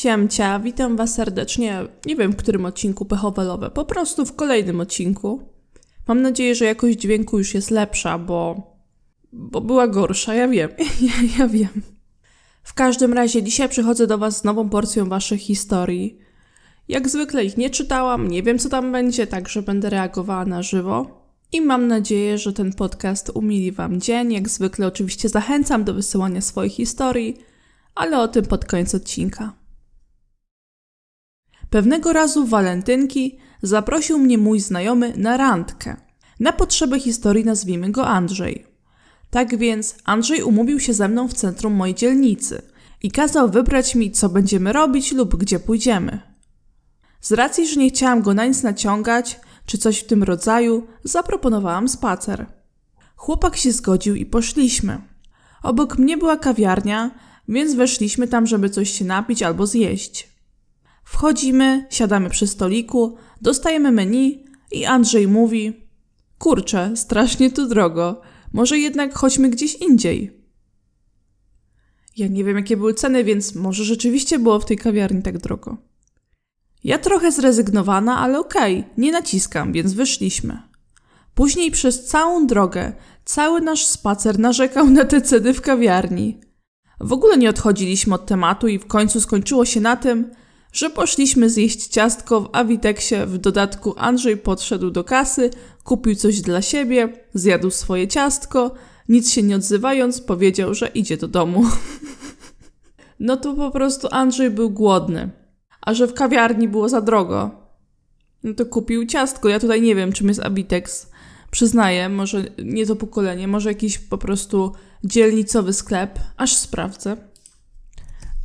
Siemcia, witam Was serdecznie. Nie wiem, w którym odcinku pechowelowe, po prostu w kolejnym odcinku. Mam nadzieję, że jakość dźwięku już jest lepsza, bo. bo była gorsza, ja wiem, ja, ja wiem. W każdym razie, dzisiaj przychodzę do Was z nową porcją Waszych historii. Jak zwykle ich nie czytałam, nie wiem co tam będzie, także będę reagowała na żywo. I mam nadzieję, że ten podcast umili Wam dzień. Jak zwykle, oczywiście zachęcam do wysyłania swoich historii, ale o tym pod koniec odcinka. Pewnego razu walentynki zaprosił mnie mój znajomy na randkę. Na potrzeby historii nazwijmy go Andrzej. Tak więc Andrzej umówił się ze mną w centrum mojej dzielnicy i kazał wybrać mi, co będziemy robić lub gdzie pójdziemy. Z racji, że nie chciałam go na nic naciągać, czy coś w tym rodzaju, zaproponowałam spacer. Chłopak się zgodził i poszliśmy. Obok mnie była kawiarnia, więc weszliśmy tam, żeby coś się napić albo zjeść. Wchodzimy, siadamy przy stoliku, dostajemy menu i Andrzej mówi: Kurczę, strasznie tu drogo, może jednak chodźmy gdzieś indziej. Ja nie wiem, jakie były ceny, więc może rzeczywiście było w tej kawiarni tak drogo. Ja trochę zrezygnowana, ale okej, okay, nie naciskam, więc wyszliśmy. Później przez całą drogę, cały nasz spacer narzekał na te ceny w kawiarni. W ogóle nie odchodziliśmy od tematu i w końcu skończyło się na tym, że poszliśmy zjeść ciastko w Aviteksie. W dodatku Andrzej podszedł do kasy, kupił coś dla siebie, zjadł swoje ciastko, nic się nie odzywając, powiedział, że idzie do domu. no to po prostu Andrzej był głodny. A że w kawiarni było za drogo, no to kupił ciastko. Ja tutaj nie wiem, czym jest Abitex. Przyznaję, może nie to pokolenie, może jakiś po prostu dzielnicowy sklep. Aż sprawdzę.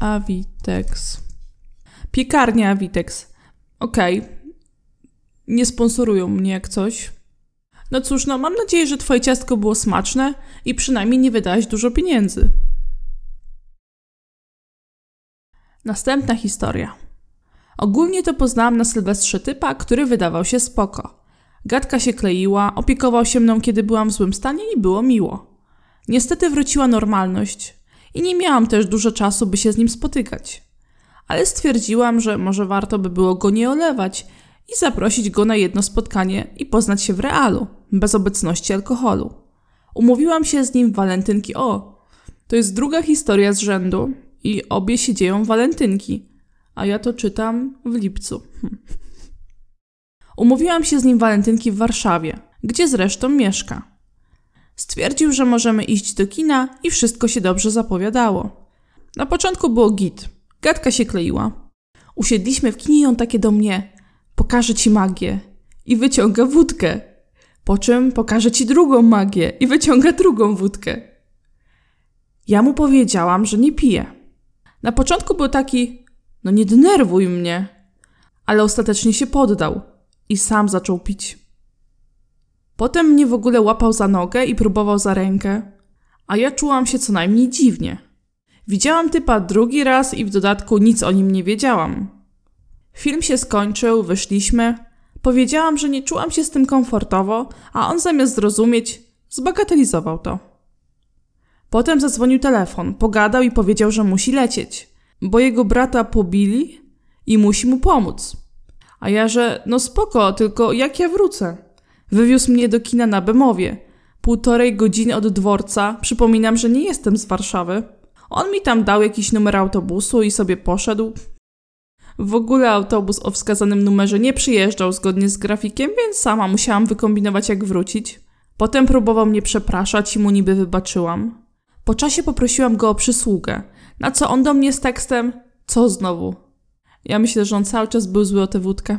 Avitex. Piekarnia Avitex. Okej. Okay. Nie sponsorują mnie jak coś. No cóż, no mam nadzieję, że twoje ciastko było smaczne i przynajmniej nie wydałeś dużo pieniędzy. Następna historia. Ogólnie to poznałam na Sylwestrze typa, który wydawał się spoko. Gadka się kleiła, opiekował się mną, kiedy byłam w złym stanie i było miło. Niestety wróciła normalność i nie miałam też dużo czasu, by się z nim spotykać. Ale stwierdziłam, że może warto by było go nie olewać i zaprosić go na jedno spotkanie i poznać się w realu, bez obecności alkoholu. Umówiłam się z nim w walentynki. O, to jest druga historia z rzędu i obie się dzieją walentynki, a ja to czytam w lipcu. Umówiłam się z nim walentynki w Warszawie, gdzie zresztą mieszka. Stwierdził, że możemy iść do kina i wszystko się dobrze zapowiadało. Na początku było git. Gadka się kleiła. Usiedliśmy w kinie i on takie do mnie pokażę ci magię. I wyciąga wódkę. Po czym pokażę ci drugą magię i wyciąga drugą wódkę. Ja mu powiedziałam, że nie piję. Na początku był taki, no nie denerwuj mnie. Ale ostatecznie się poddał i sam zaczął pić. Potem mnie w ogóle łapał za nogę i próbował za rękę, a ja czułam się co najmniej dziwnie. Widziałam typa drugi raz i w dodatku nic o nim nie wiedziałam. Film się skończył, wyszliśmy. Powiedziałam, że nie czułam się z tym komfortowo, a on zamiast zrozumieć, zbagatelizował to. Potem zadzwonił telefon, pogadał i powiedział, że musi lecieć, bo jego brata pobili i musi mu pomóc. A ja, że no spoko, tylko jak ja wrócę? Wywiózł mnie do kina na Bemowie. Półtorej godziny od dworca. Przypominam, że nie jestem z Warszawy. On mi tam dał jakiś numer autobusu i sobie poszedł. W ogóle autobus o wskazanym numerze nie przyjeżdżał zgodnie z grafikiem, więc sama musiałam wykombinować, jak wrócić. Potem próbował mnie przepraszać i mu niby wybaczyłam. Po czasie poprosiłam go o przysługę, na co on do mnie z tekstem: Co znowu? Ja myślę, że on cały czas był zły o tę wódkę.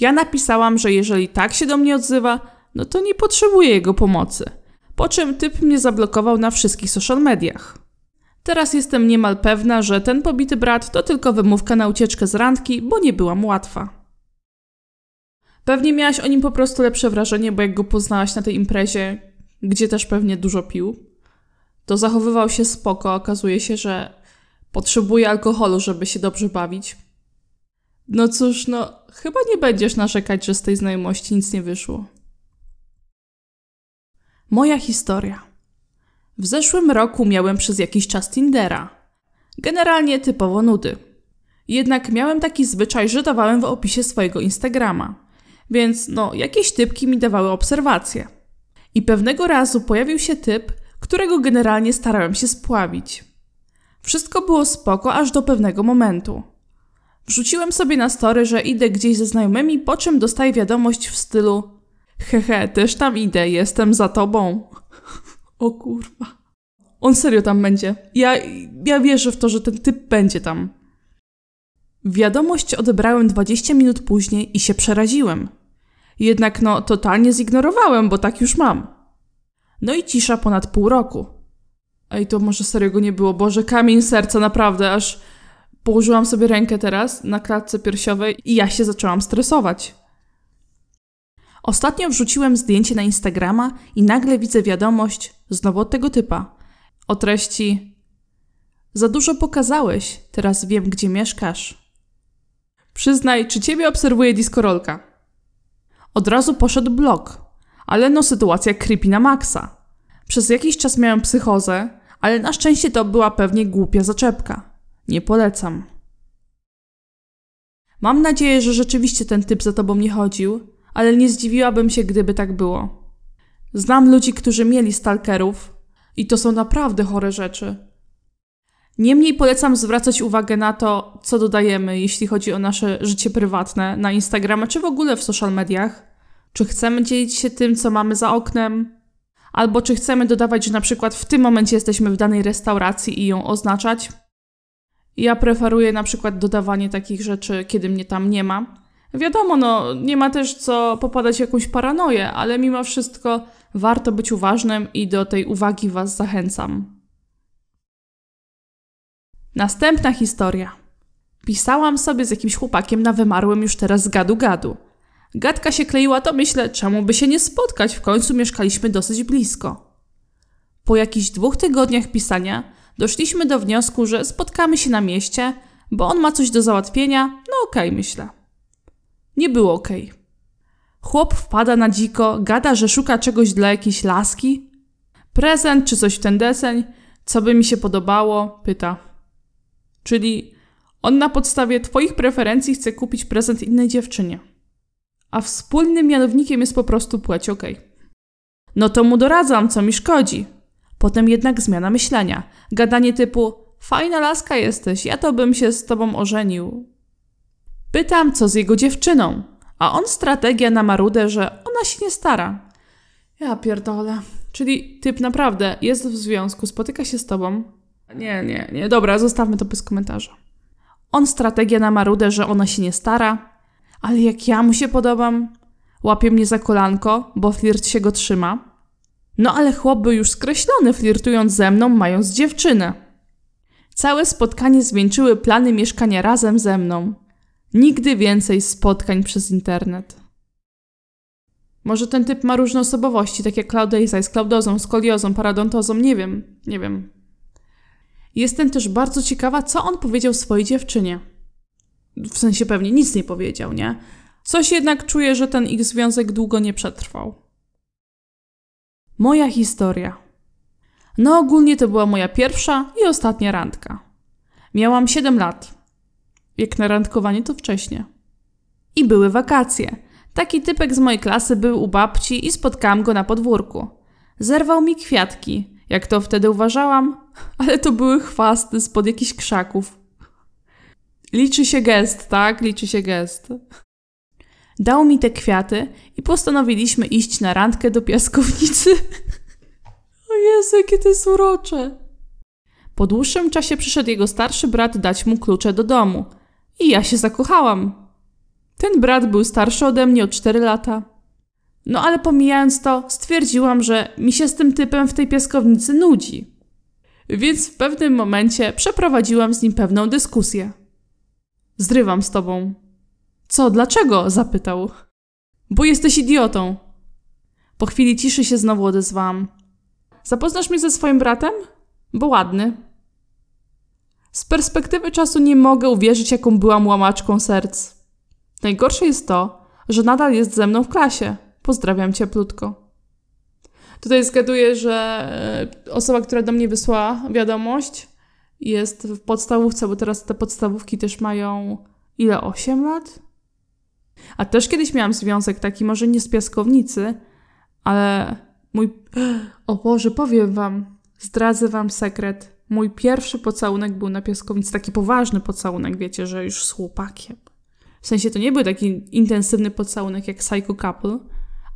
Ja napisałam, że jeżeli tak się do mnie odzywa, no to nie potrzebuję jego pomocy. Po czym typ mnie zablokował na wszystkich social mediach. Teraz jestem niemal pewna, że ten pobity brat to tylko wymówka na ucieczkę z randki, bo nie byłam łatwa. Pewnie miałaś o nim po prostu lepsze wrażenie, bo jak go poznałaś na tej imprezie, gdzie też pewnie dużo pił, to zachowywał się spoko. Okazuje się, że potrzebuje alkoholu, żeby się dobrze bawić. No cóż, no, chyba nie będziesz narzekać, że z tej znajomości nic nie wyszło. Moja historia. W zeszłym roku miałem przez jakiś czas Tindera. Generalnie typowo nudy. Jednak miałem taki zwyczaj, że dawałem w opisie swojego Instagrama. Więc no, jakieś typki mi dawały obserwacje. I pewnego razu pojawił się typ, którego generalnie starałem się spławić. Wszystko było spoko aż do pewnego momentu. Wrzuciłem sobie na story, że idę gdzieś ze znajomymi, po czym dostaję wiadomość w stylu Hehe, też tam idę, jestem za tobą. o kurwa. On serio tam będzie. Ja, ja wierzę w to, że ten typ będzie tam. Wiadomość odebrałem 20 minut później i się przeraziłem. Jednak no, totalnie zignorowałem, bo tak już mam. No i cisza ponad pół roku. Ej, to może serio go nie było. Boże, kamień serca, naprawdę, aż położyłam sobie rękę teraz na klatce piersiowej i ja się zaczęłam stresować. Ostatnio wrzuciłem zdjęcie na Instagrama i nagle widzę wiadomość znowu od tego typa o treści Za dużo pokazałeś, teraz wiem, gdzie mieszkasz. Przyznaj, czy ciebie obserwuje diskorolka? Od razu poszedł blok, ale no sytuacja creepy na maksa. Przez jakiś czas miałem psychozę, ale na szczęście to była pewnie głupia zaczepka. Nie polecam. Mam nadzieję, że rzeczywiście ten typ za tobą nie chodził, ale nie zdziwiłabym się, gdyby tak było. Znam ludzi, którzy mieli stalkerów i to są naprawdę chore rzeczy. Niemniej polecam zwracać uwagę na to, co dodajemy, jeśli chodzi o nasze życie prywatne na Instagramie czy w ogóle w social mediach. Czy chcemy dzielić się tym, co mamy za oknem, albo czy chcemy dodawać, że na przykład w tym momencie jesteśmy w danej restauracji i ją oznaczać. Ja preferuję na przykład dodawanie takich rzeczy, kiedy mnie tam nie ma. Wiadomo, no, nie ma też co popadać w jakąś paranoję, ale mimo wszystko warto być uważnym i do tej uwagi Was zachęcam. Następna historia. Pisałam sobie z jakimś chłopakiem na wymarłym już teraz gadu-gadu. Gadka się kleiła, to myślę, czemu by się nie spotkać, w końcu mieszkaliśmy dosyć blisko. Po jakichś dwóch tygodniach pisania doszliśmy do wniosku, że spotkamy się na mieście, bo on ma coś do załatwienia, no okej, okay, myślę. Nie było okej. Okay. Chłop wpada na dziko, gada, że szuka czegoś dla jakiejś laski. Prezent czy coś w ten deseń, co by mi się podobało, pyta. Czyli on na podstawie Twoich preferencji chce kupić prezent innej dziewczynie. A wspólnym mianownikiem jest po prostu płeć. Okay. No to mu doradzam, co mi szkodzi. Potem jednak zmiana myślenia. Gadanie typu fajna laska jesteś, ja to bym się z tobą ożenił. Pytam, co z jego dziewczyną, a on strategia na marudę, że ona się nie stara. Ja pierdolę. Czyli typ naprawdę jest w związku, spotyka się z tobą. Nie, nie, nie, dobra, zostawmy to bez komentarza. On strategia na marudę, że ona się nie stara, ale jak ja mu się podobam, łapie mnie za kolanko, bo flirt się go trzyma. No ale chłop był już skreślony, flirtując ze mną, mając dziewczynę. Całe spotkanie zwieńczyły plany mieszkania razem ze mną. Nigdy więcej spotkań przez internet. Może ten typ ma różne osobowości, takie Cloudesa z klaudozą, skoliozą, paradontozą, nie wiem, nie wiem. Jestem też bardzo ciekawa, co on powiedział swojej dziewczynie. W sensie pewnie nic nie powiedział, nie? Coś jednak czuję, że ten ich związek długo nie przetrwał. Moja historia. No ogólnie to była moja pierwsza i ostatnia randka. Miałam 7 lat. Jak na randkowanie to wcześnie. I były wakacje. Taki typek z mojej klasy był u babci i spotkałam go na podwórku. Zerwał mi kwiatki, jak to wtedy uważałam, ale to były chwasty spod jakichś krzaków. Liczy się gest, tak? Liczy się gest. Dał mi te kwiaty i postanowiliśmy iść na randkę do piaskownicy. o Jezu, jakie to jest urocze. Po dłuższym czasie przyszedł jego starszy brat dać mu klucze do domu. I ja się zakochałam. Ten brat był starszy ode mnie o 4 lata. No ale pomijając to, stwierdziłam, że mi się z tym typem w tej piaskownicy nudzi. Więc w pewnym momencie przeprowadziłam z nim pewną dyskusję. Zrywam z tobą. Co, dlaczego? zapytał. Bo jesteś idiotą. Po chwili ciszy się znowu odezwałam. Zapoznasz mnie ze swoim bratem? Bo ładny. Z perspektywy czasu nie mogę uwierzyć, jaką byłam łamaczką serc. Najgorsze jest to, że nadal jest ze mną w klasie. Pozdrawiam cieplutko. Tutaj zgaduję, że e, osoba, która do mnie wysłała wiadomość, jest w podstawówce, bo teraz te podstawówki też mają ile? 8 lat? A też kiedyś miałam związek taki, może nie z piaskownicy, ale mój. O Boże, powiem wam, zdradzę wam sekret. Mój pierwszy pocałunek był na piaskownicy, taki poważny pocałunek, wiecie, że już z chłopakiem. W sensie to nie był taki intensywny pocałunek jak Psycho Couple,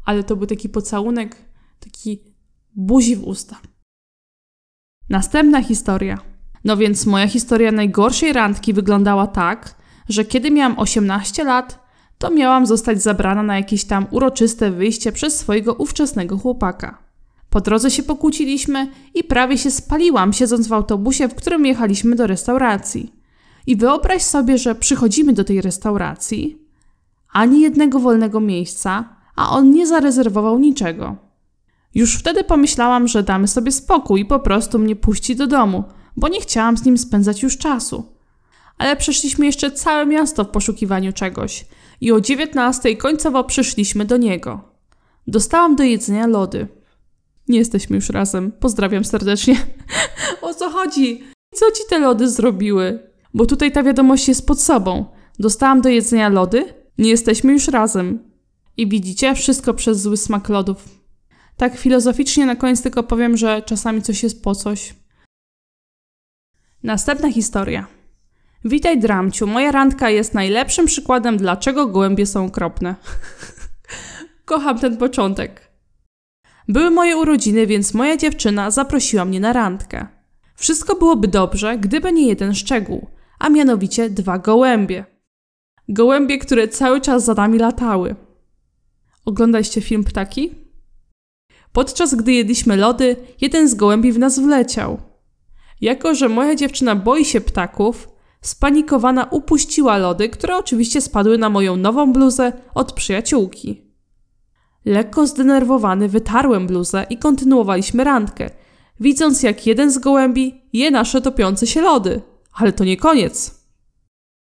ale to był taki pocałunek, taki buzi w usta. Następna historia. No więc moja historia najgorszej randki wyglądała tak, że kiedy miałam 18 lat, to miałam zostać zabrana na jakieś tam uroczyste wyjście przez swojego ówczesnego chłopaka. Po drodze się pokłóciliśmy i prawie się spaliłam, siedząc w autobusie, w którym jechaliśmy do restauracji. I wyobraź sobie, że przychodzimy do tej restauracji, ani jednego wolnego miejsca, a on nie zarezerwował niczego. Już wtedy pomyślałam, że damy sobie spokój i po prostu mnie puści do domu, bo nie chciałam z nim spędzać już czasu. Ale przeszliśmy jeszcze całe miasto w poszukiwaniu czegoś i o dziewiętnastej końcowo przyszliśmy do niego. Dostałam do jedzenia lody. Nie jesteśmy już razem. Pozdrawiam serdecznie. o co chodzi? Co ci te lody zrobiły? Bo tutaj ta wiadomość jest pod sobą. Dostałam do jedzenia lody? Nie jesteśmy już razem. I widzicie, wszystko przez zły smak lodów. Tak filozoficznie na koniec tylko powiem, że czasami coś jest po coś. Następna historia. Witaj, Dramciu. Moja randka jest najlepszym przykładem, dlaczego gołębie są okropne. Kocham ten początek. Były moje urodziny, więc moja dziewczyna zaprosiła mnie na randkę. Wszystko byłoby dobrze, gdyby nie jeden szczegół, a mianowicie dwa gołębie. Gołębie, które cały czas za nami latały. Oglądaliście film Ptaki? Podczas gdy jedliśmy lody, jeden z gołębi w nas wleciał. Jako, że moja dziewczyna boi się ptaków, Spanikowana upuściła lody, które oczywiście spadły na moją nową bluzę od przyjaciółki. Lekko zdenerwowany wytarłem bluzę i kontynuowaliśmy randkę, widząc jak jeden z gołębi je nasze topiące się lody. Ale to nie koniec.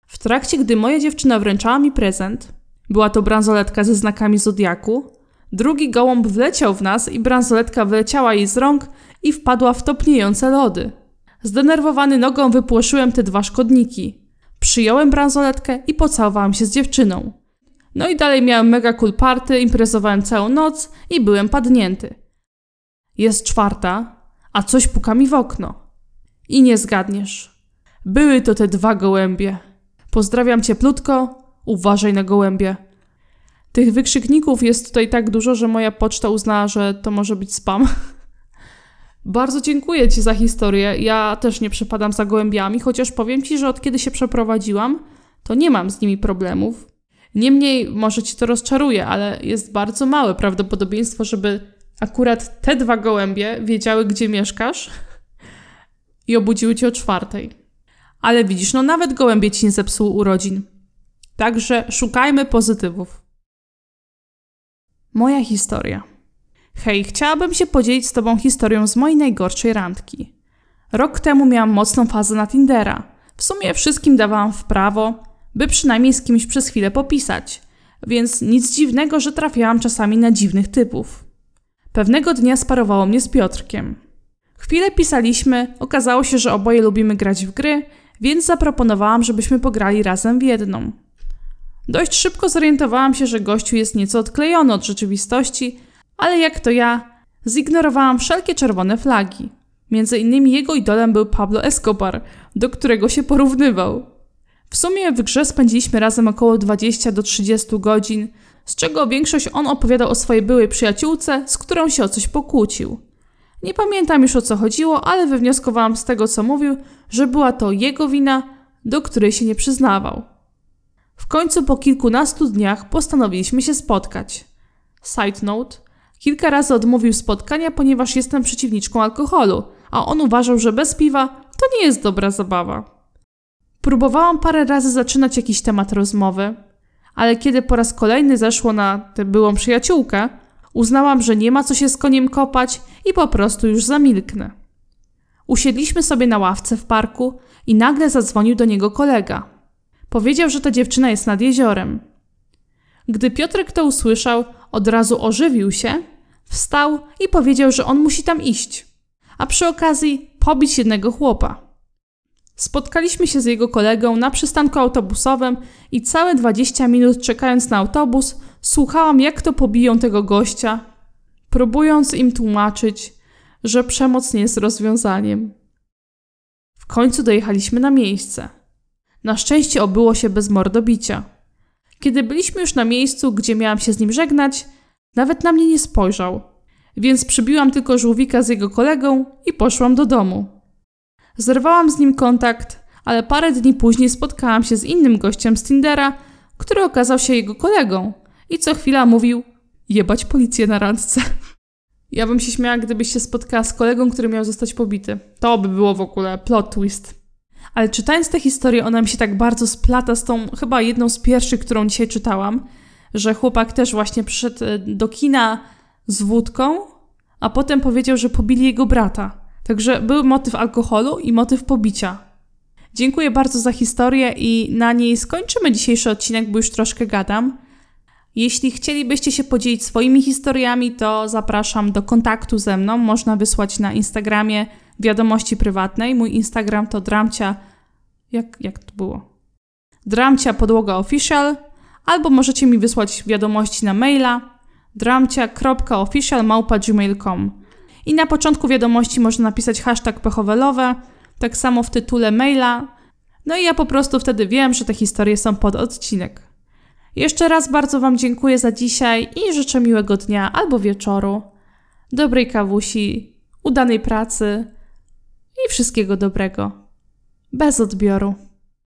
W trakcie, gdy moja dziewczyna wręczała mi prezent, była to bransoletka ze znakami zodiaku, drugi gołąb wleciał w nas i bransoletka wyleciała jej z rąk i wpadła w topniejące lody. Zdenerwowany nogą wypłoszyłem te dwa szkodniki. Przyjąłem bransoletkę i pocałowałem się z dziewczyną. No i dalej miałem mega cool party, imprezowałem całą noc i byłem padnięty. Jest czwarta, a coś puka mi w okno. I nie zgadniesz. Były to te dwa gołębie. Pozdrawiam cieplutko, uważaj na gołębie. Tych wykrzykników jest tutaj tak dużo, że moja poczta uznała, że to może być spam. Bardzo dziękuję Ci za historię. Ja też nie przepadam za gołębiami, chociaż powiem Ci, że od kiedy się przeprowadziłam, to nie mam z nimi problemów. Niemniej, może Ci to rozczaruje, ale jest bardzo małe prawdopodobieństwo, żeby akurat te dwa gołębie wiedziały, gdzie mieszkasz i obudziły Cię o czwartej. Ale widzisz, no nawet gołębie Ci nie zepsuł urodzin. Także szukajmy pozytywów. Moja historia. Hej, chciałabym się podzielić z Tobą historią z mojej najgorszej randki. Rok temu miałam mocną fazę na Tindera. W sumie wszystkim dawałam w prawo, by przynajmniej z kimś przez chwilę popisać, więc nic dziwnego, że trafiałam czasami na dziwnych typów. Pewnego dnia sparowało mnie z Piotrkiem. Chwilę pisaliśmy, okazało się, że oboje lubimy grać w gry, więc zaproponowałam, żebyśmy pograli razem w jedną. Dość szybko zorientowałam się, że gościu jest nieco odklejony od rzeczywistości, ale jak to ja, zignorowałam wszelkie czerwone flagi. Między innymi jego idolem był Pablo Escobar, do którego się porównywał. W sumie w grze spędziliśmy razem około 20 do 30 godzin, z czego większość on opowiadał o swojej byłej przyjaciółce, z którą się o coś pokłócił. Nie pamiętam już o co chodziło, ale wywnioskowałam z tego, co mówił, że była to jego wina, do której się nie przyznawał. W końcu po kilkunastu dniach postanowiliśmy się spotkać. Side note: Kilka razy odmówił spotkania, ponieważ jestem przeciwniczką alkoholu, a on uważał, że bez piwa to nie jest dobra zabawa. Próbowałam parę razy zaczynać jakiś temat rozmowy, ale kiedy po raz kolejny zeszło na tę byłą przyjaciółkę, uznałam, że nie ma co się z koniem kopać i po prostu już zamilknę. Usiedliśmy sobie na ławce w parku i nagle zadzwonił do niego kolega. Powiedział, że ta dziewczyna jest nad jeziorem. Gdy Piotrek to usłyszał, od razu ożywił się, wstał i powiedział, że on musi tam iść, a przy okazji pobić jednego chłopa. Spotkaliśmy się z jego kolegą na przystanku autobusowym i całe 20 minut czekając na autobus, słuchałam, jak to pobiją tego gościa, próbując im tłumaczyć, że przemoc nie jest rozwiązaniem. W końcu dojechaliśmy na miejsce. Na szczęście obyło się bez mordobicia. Kiedy byliśmy już na miejscu, gdzie miałam się z nim żegnać, nawet na mnie nie spojrzał, więc przybiłam tylko żółwika z jego kolegą i poszłam do domu. Zerwałam z nim kontakt, ale parę dni później spotkałam się z innym gościem z Tindera, który okazał się jego kolegą i co chwila mówił jebać policję na randce. Ja bym się śmiała, gdybyś się spotkała z kolegą, który miał zostać pobity. To by było w ogóle plot twist. Ale czytając tę historię, ona mi się tak bardzo splata z tą chyba jedną z pierwszych, którą dzisiaj czytałam, że chłopak też właśnie przyszedł e, do kina z wódką, a potem powiedział, że pobili jego brata. Także był motyw alkoholu i motyw pobicia. Dziękuję bardzo za historię i na niej skończymy dzisiejszy odcinek, bo już troszkę gadam. Jeśli chcielibyście się podzielić swoimi historiami, to zapraszam do kontaktu ze mną. Można wysłać na Instagramie wiadomości prywatnej. Mój Instagram to dramcia. Jak, jak to było? Dramcia podłoga official. Albo możecie mi wysłać wiadomości na maila dramcia.official.gmail.com I na początku wiadomości można napisać hashtag pechowelowe, tak samo w tytule maila. No i ja po prostu wtedy wiem, że te historie są pod odcinek. Jeszcze raz bardzo Wam dziękuję za dzisiaj i życzę miłego dnia albo wieczoru, dobrej kawusi, udanej pracy i wszystkiego dobrego. Bez odbioru.